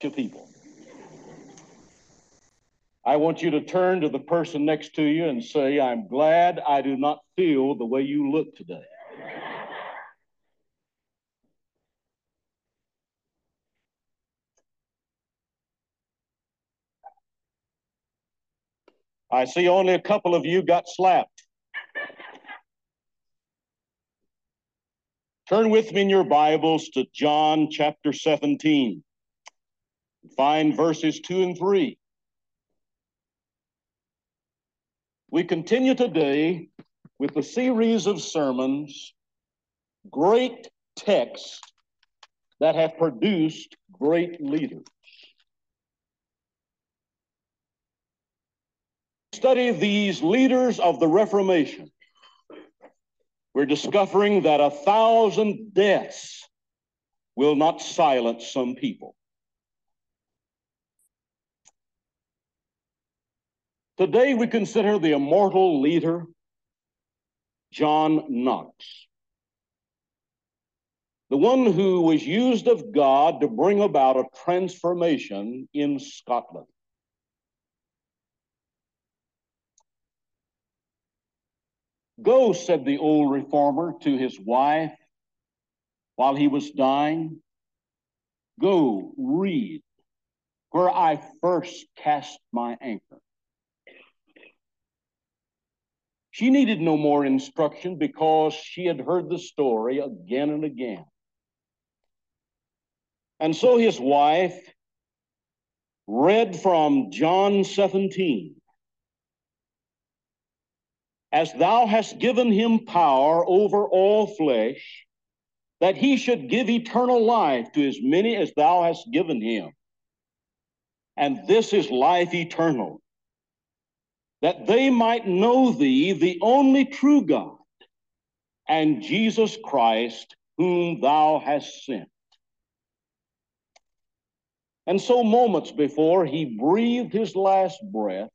to people. I want you to turn to the person next to you and say, I'm glad I do not feel the way you look today. I see only a couple of you got slapped. Turn with me in your Bibles to John chapter 17. Find verses 2 and 3. We continue today with the series of sermons, great texts that have produced great leaders. Study these leaders of the Reformation. We're discovering that a thousand deaths will not silence some people. Today we consider the immortal leader, John Knox, the one who was used of God to bring about a transformation in Scotland. Go, said the old reformer to his wife while he was dying. Go read where I first cast my anchor. She needed no more instruction because she had heard the story again and again. And so his wife read from John 17 As thou hast given him power over all flesh, that he should give eternal life to as many as thou hast given him. And this is life eternal, that they might know thee, the only true God, and Jesus Christ, whom thou hast sent. And so, moments before he breathed his last breath,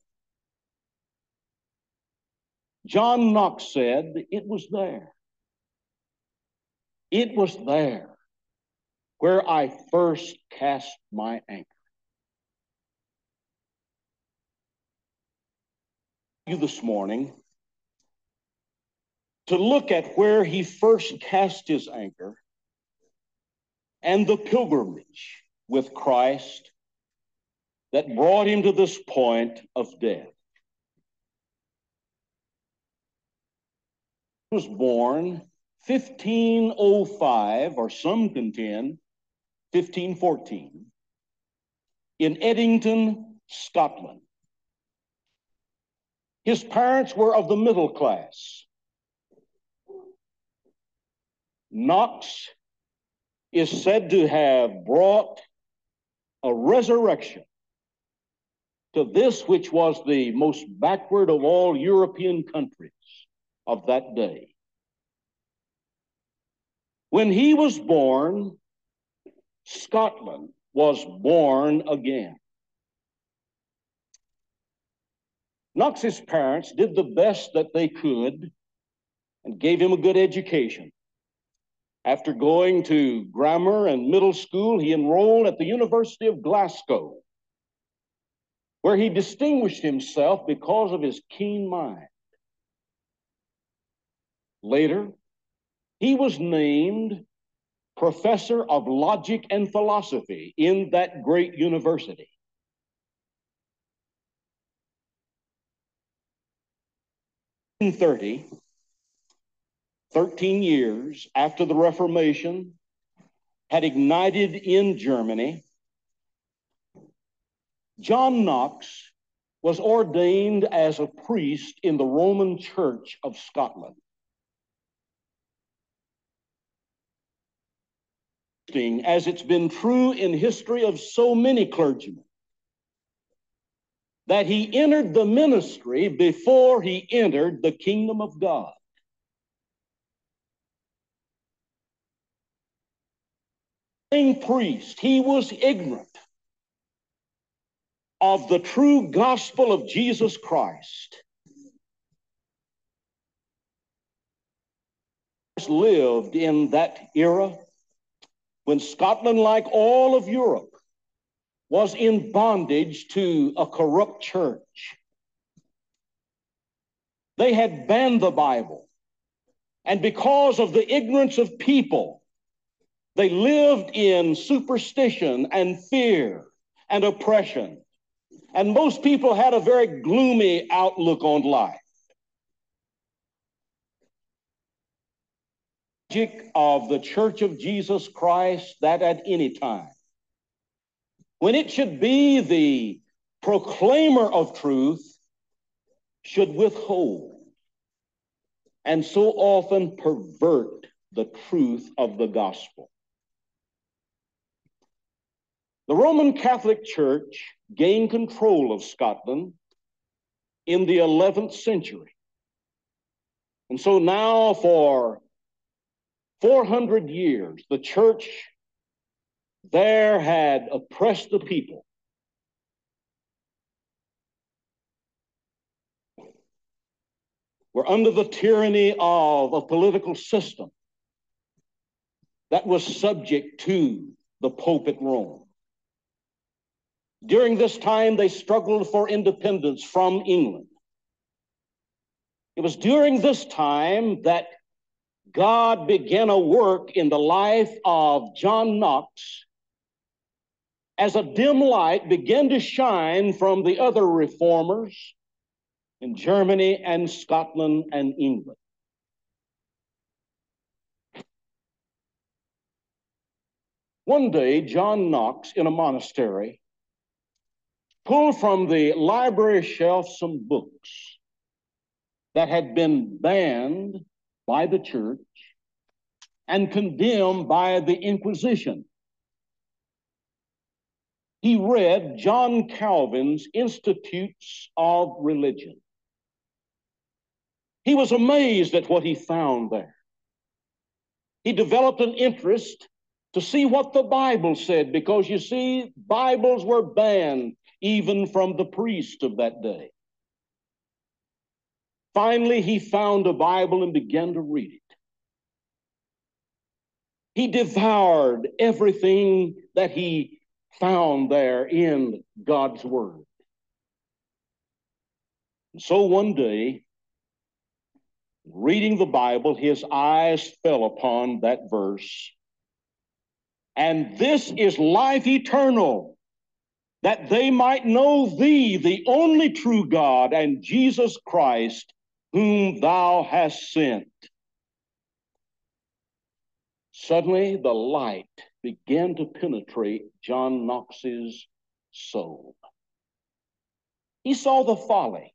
John Knox said, It was there. It was there where I first cast my anchor. You this morning to look at where he first cast his anchor and the pilgrimage with Christ that brought him to this point of death. He was born 1505, or some contend 1514, in Haddington, Scotland. His parents were of the middle class. Knox is said to have brought a resurrection to this which was the most backward of all European countries of that day. When he was born, Scotland was born again. Knox's parents did the best that they could and gave him a good education. After going to grammar and middle school, he enrolled at the University of Glasgow, where he distinguished himself because of his keen mind. Later, he was named professor of logic and philosophy in that great university. 1930, 13 years after the Reformation had ignited in Germany, John Knox was ordained as a priest in the Roman Church of Scotland. As it's been true in history of so many clergymen, that he entered the ministry before he entered the kingdom of God. priest, he was ignorant of the true gospel of Jesus Christ. Lived in that era when Scotland, like all of Europe, was in bondage to a corrupt church. They had banned the Bible. And because of the ignorance of people, they lived in superstition and fear and oppression. And most people had a very gloomy outlook on life. Of the Church of Jesus Christ that at any time, when it should be the proclaimer of truth, should withhold and so often pervert the truth of the gospel. The Roman Catholic Church gained control of Scotland in the 11th century. And so now, for 400 years, the church there had oppressed the people. Were under the tyranny of a political system that was subject to the Pope at Rome. During this time, they struggled for independence from England. It was during this time that God began a work in the life of John Knox as a dim light began to shine from the other reformers in Germany and Scotland and England. One day, John Knox in a monastery pulled from the library shelf some books that had been banned by the church and condemned by the Inquisition. He read John Calvin's Institutes of Religion. He was amazed at what he found there. He developed an interest to see what the Bible said because you see, Bibles were banned even from the priest of that day. Finally, he found a Bible and began to read it. He devoured everything that he found there in God's Word. And so one day, reading the Bible, his eyes fell upon that verse. And this is life eternal that they might know thee, the only true God, and Jesus Christ, whom thou hast sent. Suddenly, the light began to penetrate John Knox's soul. He saw the folly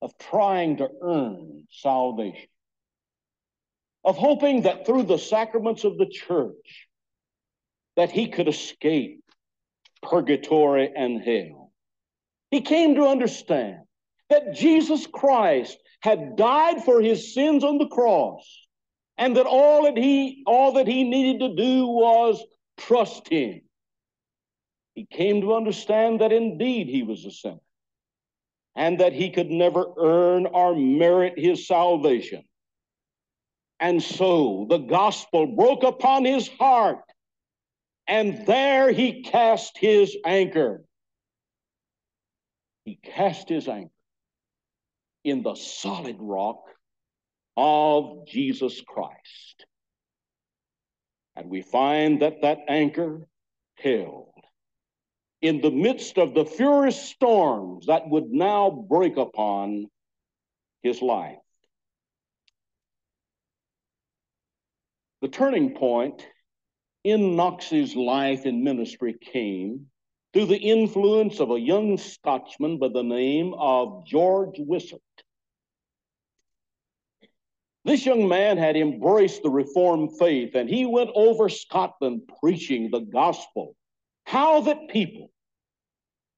of trying to earn salvation, of hoping that through the sacraments of the church that he could escape purgatory, and hell. He came to understand that Jesus Christ had died for his sins on the cross and that all that he all that he needed to do was trust him. He came to understand that indeed he was a sinner and that he could never earn or merit his salvation. And so the gospel broke upon his heart and there he cast his anchor. He cast his anchor in the solid rock of Jesus Christ. And we find that that anchor held in the midst of the furious storms that would now break upon his life. The turning point in Knox's life and ministry came through the influence of a young Scotchman by the name of George Wishart. This young man had embraced the Reformed faith and he went over Scotland preaching the gospel. How that people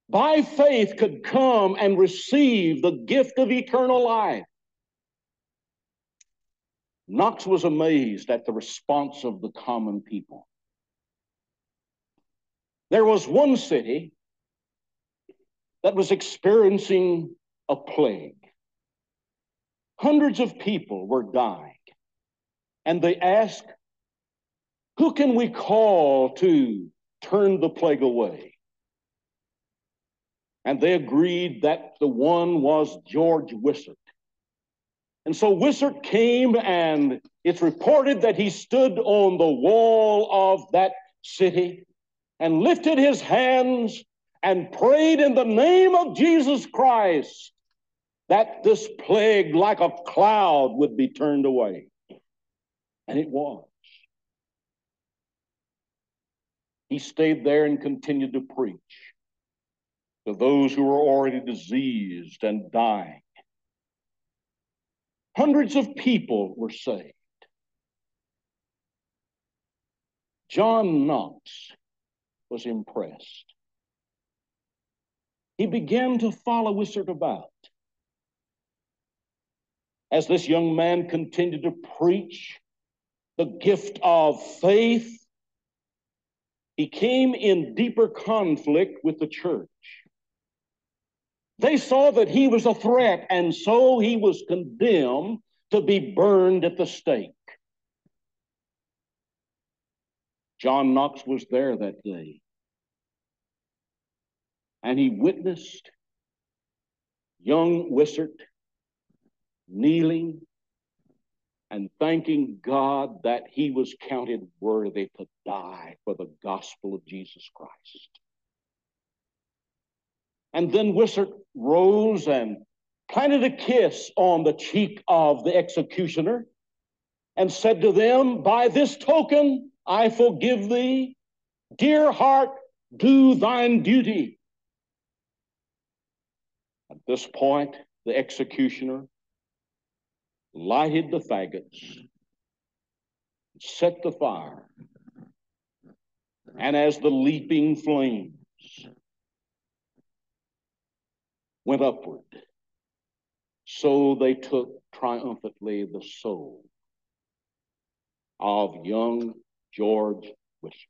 by faith could come and receive the gift of eternal life. Knox was amazed at the response of the common people. There was one city that was experiencing a plague. Hundreds of people were dying. And they asked, Who can we call to turn the plague away? And they agreed that the one was George Wishart. And so Wishart came, and it's reported that he stood on the wall of that city and lifted his hands and prayed in the name of Jesus Christ that this plague, like a cloud, would be turned away. And it was. He stayed there and continued to preach to those who were already diseased and dying. Hundreds of people were saved. John Knox was impressed. He began to follow Wishart about. As this young man continued to preach the gift of faith, he came in deeper conflict with the church. They saw that he was a threat, and so he was condemned to be burned at the stake. John Knox was there that day. And he witnessed young Wishart kneeling and thanking God that he was counted worthy to die for the gospel of Jesus Christ. And then Wishart rose and planted a kiss on the cheek of the executioner and said to them, By this token I forgive thee. Dear heart, do thine duty. At this point, the executioner lighted the faggots, set the fire, and as the leaping flames went upward, so they took triumphantly the soul of young George Wishart.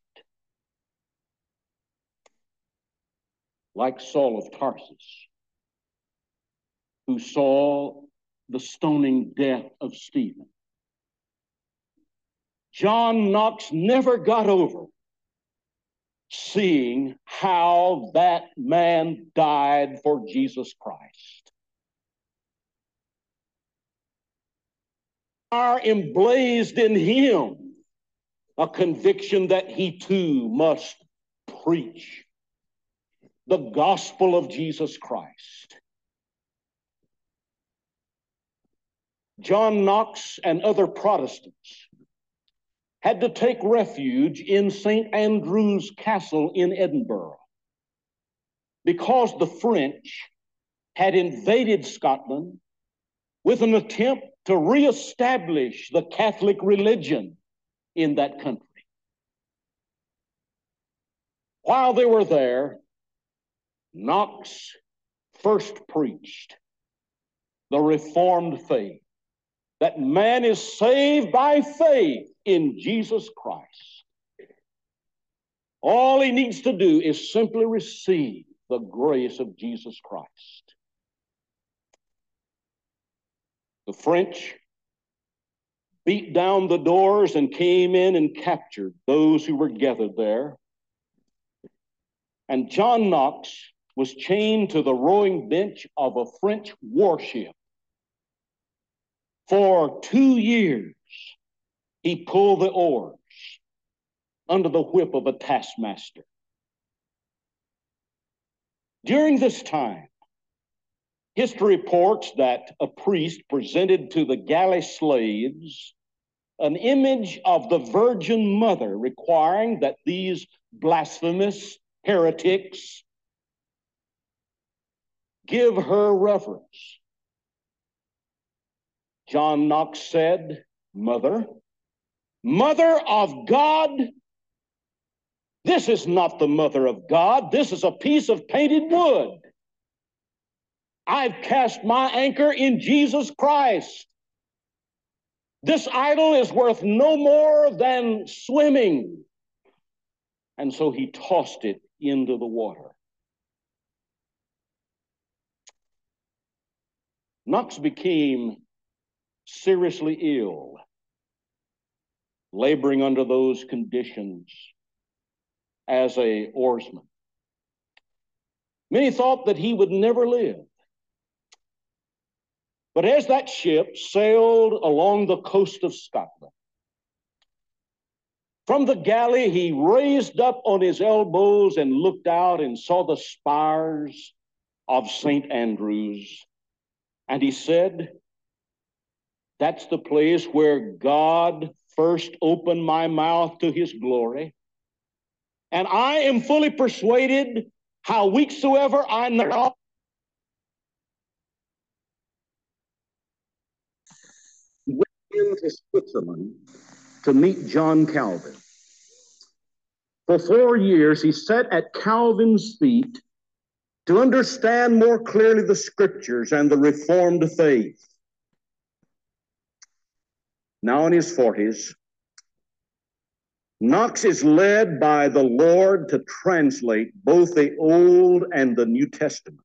Like Saul of Tarsus, who saw the stoning death of Stephen. John Knox never got over seeing how that man died for Jesus Christ. Are emblazed in him a conviction that he too must preach the gospel of Jesus Christ. John Knox and other Protestants had to take refuge in St. Andrew's Castle in Edinburgh because the French had invaded Scotland with an attempt to reestablish the Catholic religion in that country. While they were there, Knox first preached the Reformed faith that man is saved by faith in Jesus Christ. All he needs to do is simply receive the grace of Jesus Christ. The French beat down the doors and came in and captured those who were gathered there. And John Knox was chained to the rowing bench of a French warship for two years, he pulled the oars under the whip of a taskmaster. During this time, history reports that a priest presented to the galley slaves an image of the Virgin Mother, requiring that these blasphemous heretics give her reverence. John Knox said, Mother, Mother of God, this is not the Mother of God. This is a piece of painted wood. I've cast my anchor in Jesus Christ. This idol is worth no more than swimming. And so he tossed it into the water. Knox became seriously ill, laboring under those conditions as a oarsman. Many thought that he would never live. But as that ship sailed along the coast of Scotland, from the galley, he raised up on his elbows and looked out and saw the spires of St. Andrews. And he said, That's the place where God first opened my mouth to his glory. And I am fully persuaded how weak soever I know. Went into Switzerland to meet John Calvin. For four years, he sat at Calvin's feet to understand more clearly the scriptures and the Reformed faith. Now in his 40s, Knox is led by the Lord to translate both the Old and the New Testaments.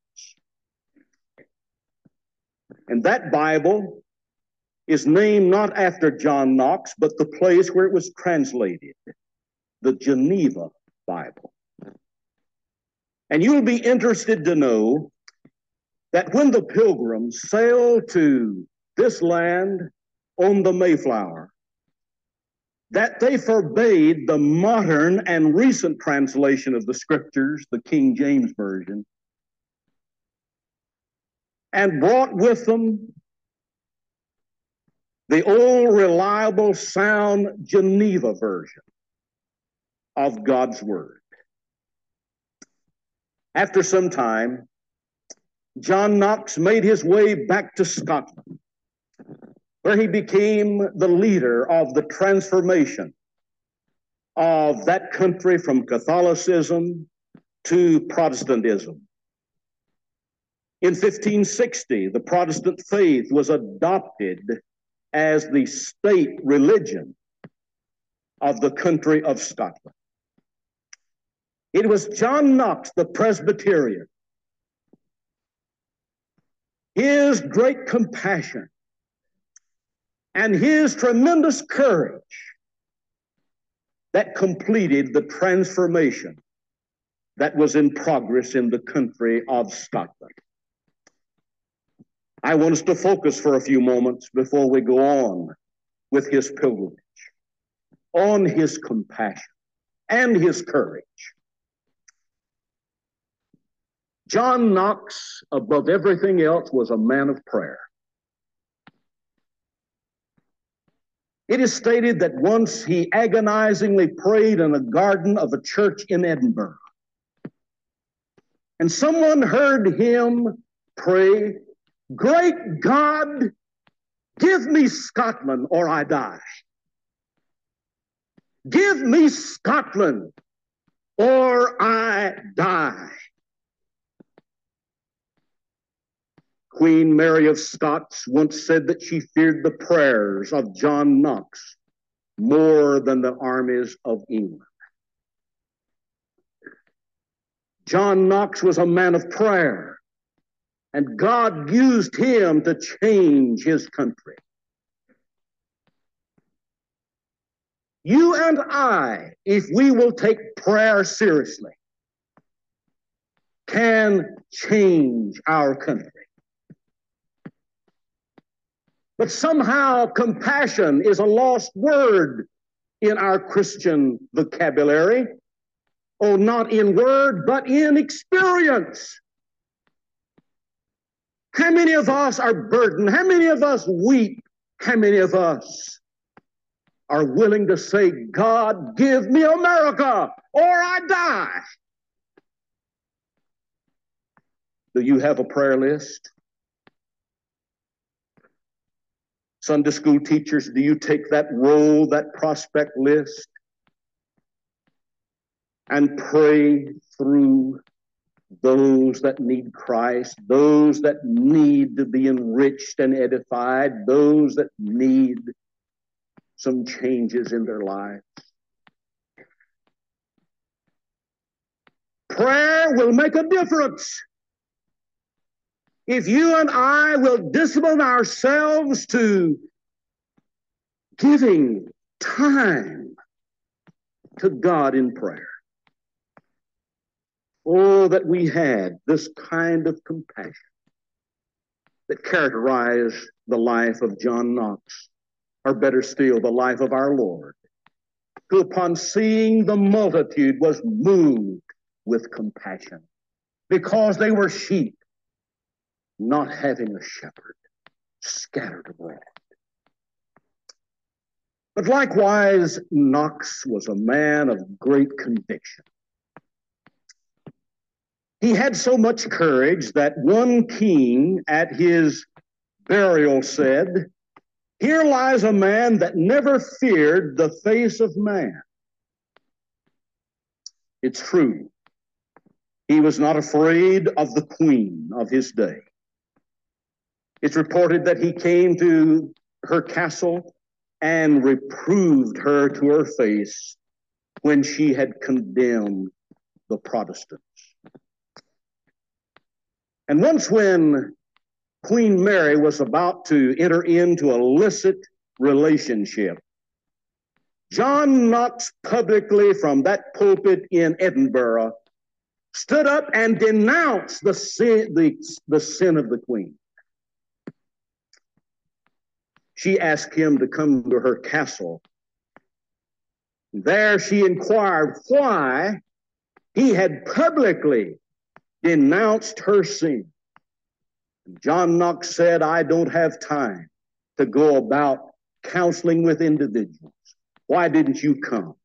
And that Bible is named not after John Knox, but the place where it was translated, the Geneva Bible. And you'll be interested to know that when the pilgrims sailed to this land on the Mayflower, that they forbade the modern and recent translation of the scriptures, the King James Version, and brought with them the old, reliable, sound Geneva version of God's Word. After some time, John Knox made his way back to Scotland where he became the leader of the transformation of that country from Catholicism to Protestantism. In 1560, the Protestant faith was adopted as the state religion of the country of Scotland. It was John Knox, the Presbyterian, his great compassion and his tremendous courage that completed the transformation that was in progress in the country of Scotland. I want us to focus for a few moments before we go on with his pilgrimage, on his compassion and his courage. John Knox, above everything else, was a man of prayer. It is stated that once he agonizingly prayed in a garden of a church in Edinburgh. And someone heard him pray, Great God, give me Scotland or I die. Give me Scotland or I die. Queen Mary of Scots once said that she feared the prayers of John Knox more than the armies of England. John Knox was a man of prayer, and God used him to change his country. You and I, if we will take prayer seriously, can change our country. But somehow compassion is a lost word in our Christian vocabulary. Oh, not in word, but in experience. How many of us are burdened? How many of us weep? How many of us are willing to say, God, give me America or I die? Do you have a prayer list? Sunday school teachers, do you take that roll, that prospect list, and pray through those that need Christ, those that need to be enriched and edified, those that need some changes in their lives? Prayer will make a difference if you and I will discipline ourselves to giving time to God in prayer. Oh, that we had this kind of compassion that characterized the life of John Knox, or better still, the life of our Lord, who upon seeing the multitude was moved with compassion because they were sheep, not having a shepherd, scattered abroad. But likewise, Knox was a man of great conviction. He had so much courage that one king at his burial said, Here lies a man that never feared the face of man. It's true. He was not afraid of the queen of his day. It's reported that he came to her castle and reproved her to her face when she had condemned the Protestants. And once when Queen Mary was about to enter into a illicit relationship, John Knox publicly from that pulpit in Edinburgh stood up and denounced the sin, the, the sin of the queen. She asked him to come to her castle. There she inquired why he had publicly denounced her sin. John Knox said, I don't have time to go about counseling with individuals. Why didn't you come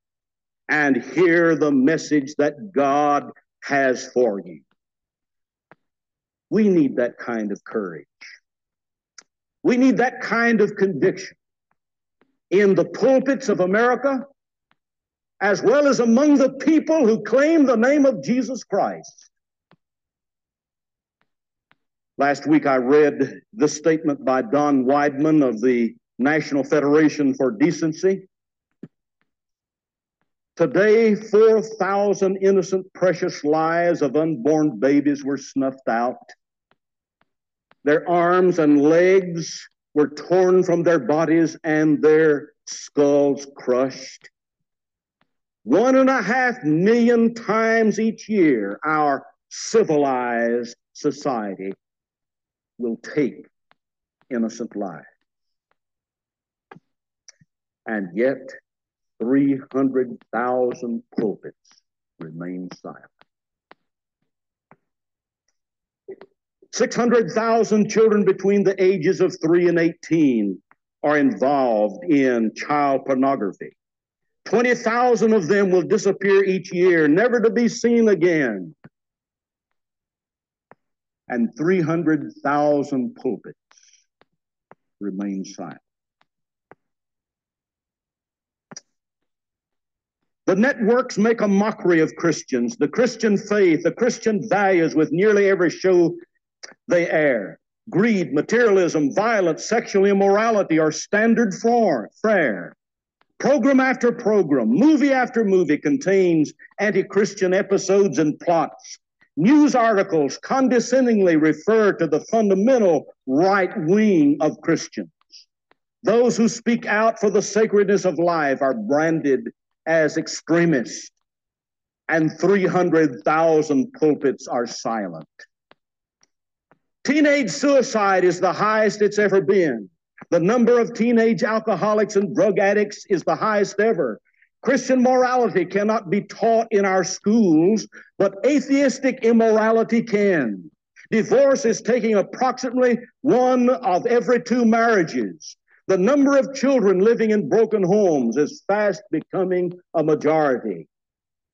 and hear the message that God has for you? We need that kind of courage. We need that kind of conviction in the pulpits of America, as well as among the people who claim the name of Jesus Christ. Last week I read this statement by Don Wildmon of the National Federation for Decency. Today, 4,000 innocent, precious lives of unborn babies were snuffed out. Their arms and legs were torn from their bodies and their skulls crushed. One and a half million times each year, our civilized society will take innocent lives. And yet, 300,000 pulpits remain silent. 600,000 children between the ages of 3 and 18 are involved in child pornography. 20,000 of them will disappear each year, never to be seen again and 300,000 pulpits remain silent. The networks make a mockery of Christians, the Christian faith, the Christian values with nearly every show they air. Greed, materialism, violence, sexual immorality are standard fare. Program after program, movie after movie contains anti Christian episodes and plots News articles condescendingly refer to the fundamental right wing of Christians. Those who speak out for the sacredness of life are branded as extremists, and 300,000 pulpits are silent. Teenage suicide is the highest it's ever been. The number of teenage alcoholics and drug addicts is the highest ever. Christian morality cannot be taught in our schools, but atheistic immorality can. Divorce is taking approximately one of every two marriages. The number of children living in broken homes is fast becoming a majority,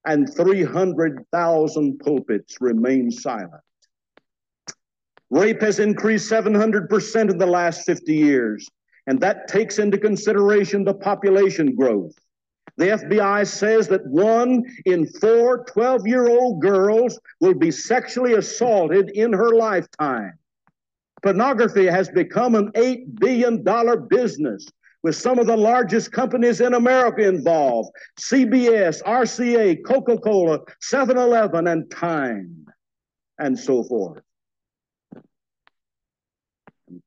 and 300,000 pulpits remain silent. Rape has increased 700% in the last 50 years, and that takes into consideration the population growth. The FBI says that one in four 12 year old girls will be sexually assaulted in her lifetime. Pornography has become an $8 billion business with some of the largest companies in America involved CBS, RCA, Coca Cola, 7 Eleven, and Time, and so forth.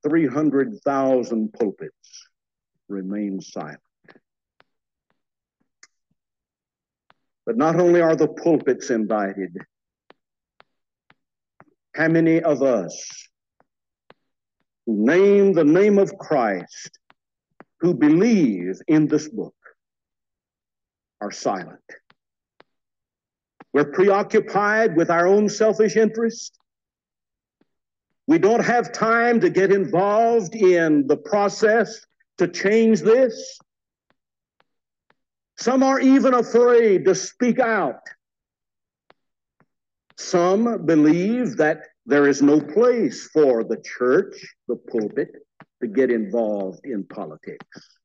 300,000 pulpits remain silent. But not only are the pulpits indicted, How many of us who name the name of Christ, who believe in this book, are silent? We're preoccupied with our own selfish interest. We don't have time to get involved in the process to change this. Some are even afraid to speak out. Some believe that there is no place for the church, the pulpit, to get involved in politics.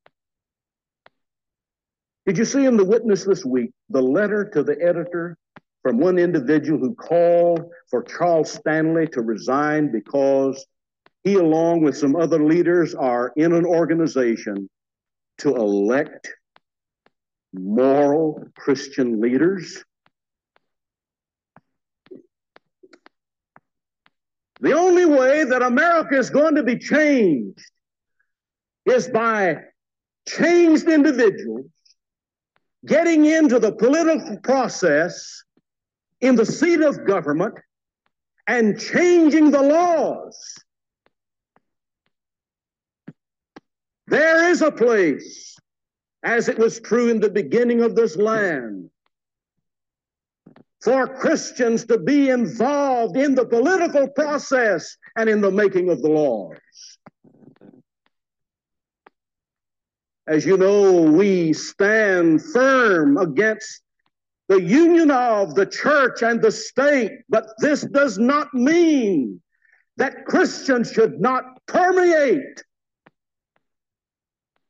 Did you see in the witness this week the letter to the editor from one individual who called for Charles Stanley to resign because he, along with some other leaders, are in an organization to elect moral Christian leaders. The only way that America is going to be changed is by changed individuals getting into the political process in the seat of government and changing the laws. There is a place, as it was true in the beginning of this land, for Christians to be involved in the political process and in the making of the laws. As you know, we stand firm against the union of the church and the state, but this does not mean that Christians should not permeate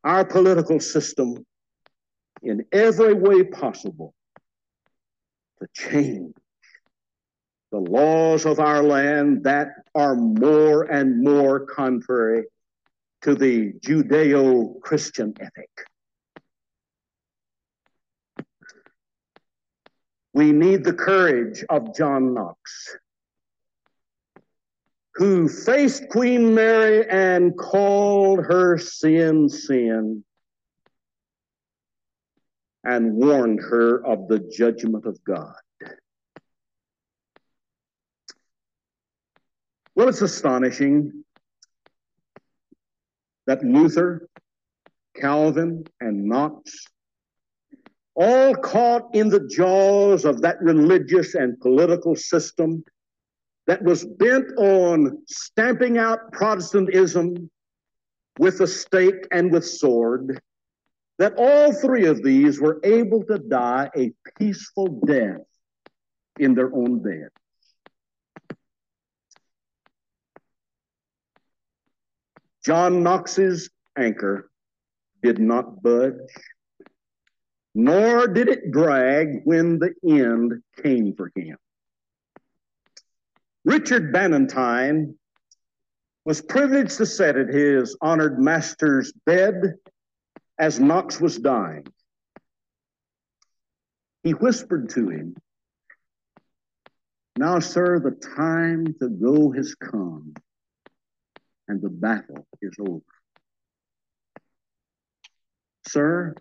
our political system in every way possible to change the laws of our land that are more and more contrary to the Judeo Christian ethic. We need the courage of John Knox, who faced Queen Mary and called her sin sin and warned her of the judgment of God. Well, it's astonishing that Luther, Calvin, and Knox all caught in the jaws of that religious and political system that was bent on stamping out Protestantism with a stake and with sword, that all three of these were able to die a peaceful death in their own bed. John Knox's anchor did not budge nor did it drag when the end came for him. Richard Bannatyne was privileged to sit at his honored master's bed as Knox was dying. He whispered to him, Now, sir, the time to go has come, and the battle is over. Sir,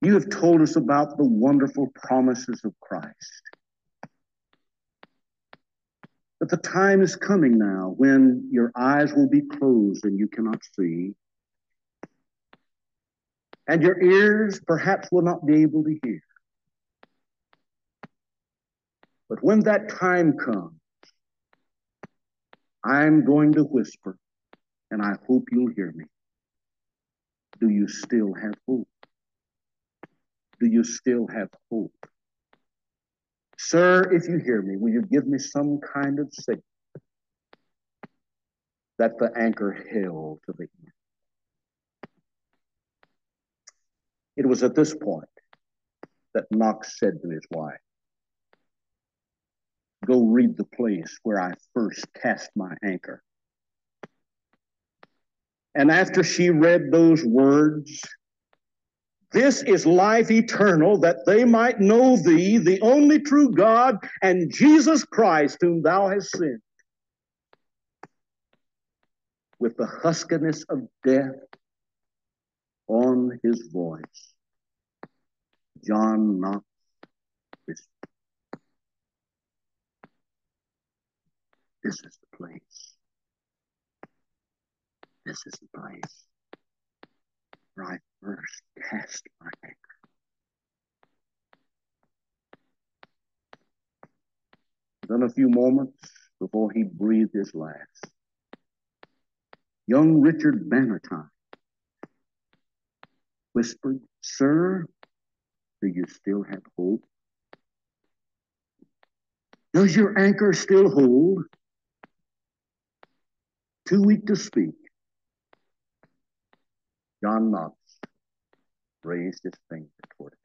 you have told us about the wonderful promises of Christ. But the time is coming now when your eyes will be closed and you cannot see, and your ears perhaps will not be able to hear. But when that time comes, I'm going to whisper, and I hope you'll hear me. Do you still have hope? Do you still have hope? Sir, if you hear me, will you give me some kind of signal that the anchor held to the end? It was at this point that Knox said to his wife, Go read the place where I first cast my anchor. And after she read those words, this is life eternal, that they might know thee, the only true God, and Jesus Christ, whom thou hast sent. With the huskiness of death on his voice, John Knox This is the place. This is the place I first my anchor. Then a few moments before he breathed his last, young Richard Bannatyne whispered, Sir, do you still have hope? Does your anchor still hold? Too weak to speak. John Knox raised his finger toward him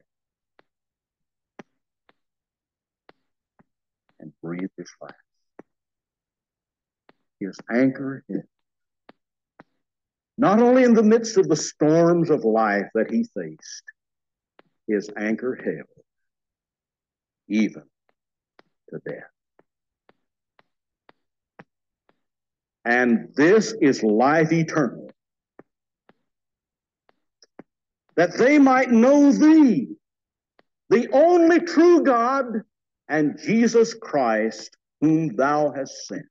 and breathed his last. His anchor hid. Not only in the midst of the storms of life that he faced, his anchor held, even to death. And this is life eternal. That they might know thee, the only true God, and Jesus Christ, whom thou hast sent.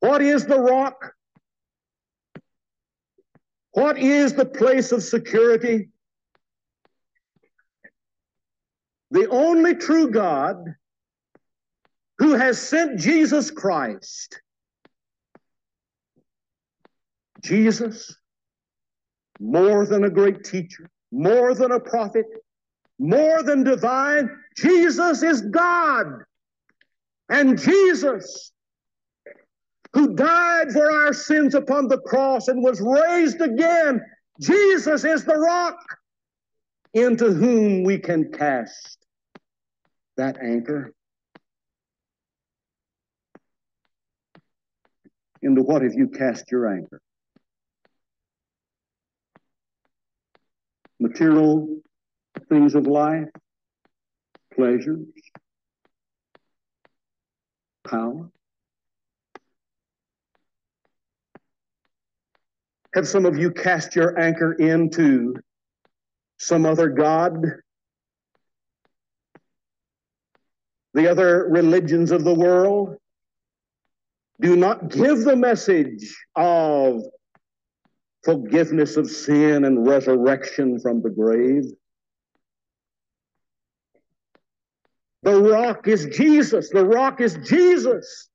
What is the rock? What is the place of security? The only true God who has sent Jesus Christ. Jesus, more than a great teacher, more than a prophet, more than divine, Jesus is God. And Jesus who died for our sins upon the cross and was raised again. Jesus is the rock into whom we can cast that anchor. Into what have you cast your anchor? Material things of life, pleasures, power, Have some of you cast your anchor into some other God? The other religions of the world do not give the message of forgiveness of sin and resurrection from the grave. The rock is Jesus. The rock is Jesus.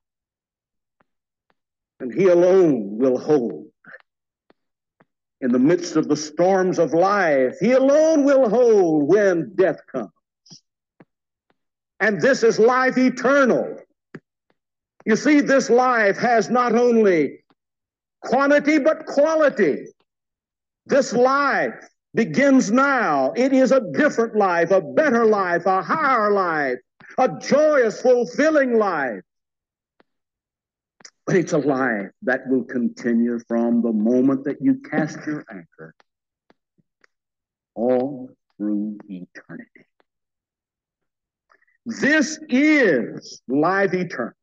And he alone will hold in the midst of the storms of life. He alone will hold when death comes. And this is life eternal. You see, this life has not only quantity but quality. This life begins now. It is a different life, a better life, a higher life, a joyous, fulfilling life. But it's a life that will continue from the moment that you cast your anchor all through eternity. This is life eternal.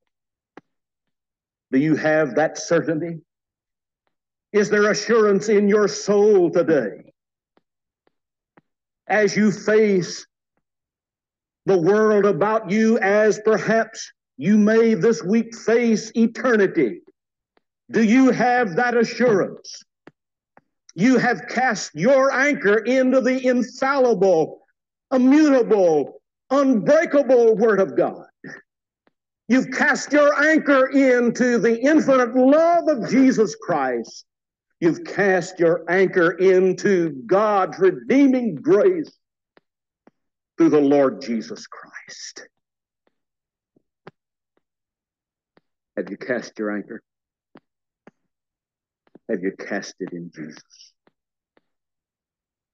Do you have that certainty? Is there assurance in your soul today? As you face the world about you as perhaps you may this week face eternity. Do you have that assurance? You have cast your anchor into the infallible, immutable, unbreakable Word of God. You've cast your anchor into the infinite love of Jesus Christ. You've cast your anchor into God's redeeming grace through the Lord Jesus Christ. Have you cast your anchor? Have you cast it in Jesus?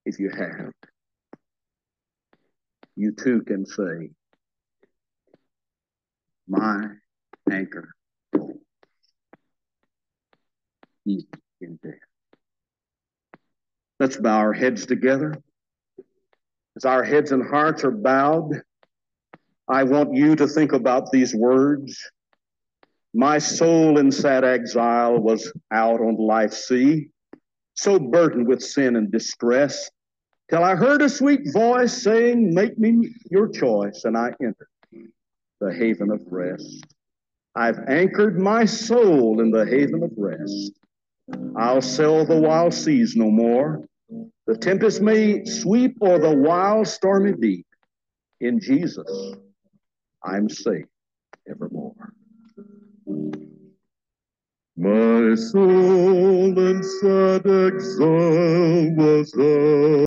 If you have, you too can say, My anchor holds. In death. Let's bow our heads together. As our heads and hearts are bowed, I want you to think about these words. My soul in sad exile was out on life's sea, so burdened with sin and distress, till I heard a sweet voice saying, Make me your choice, and I entered the haven of rest. I've anchored my soul in the haven of rest. I'll sail the wild seas no more. The tempest may sweep o'er the wild stormy deep. In Jesus, I'm safe evermore. My soul in sad exile was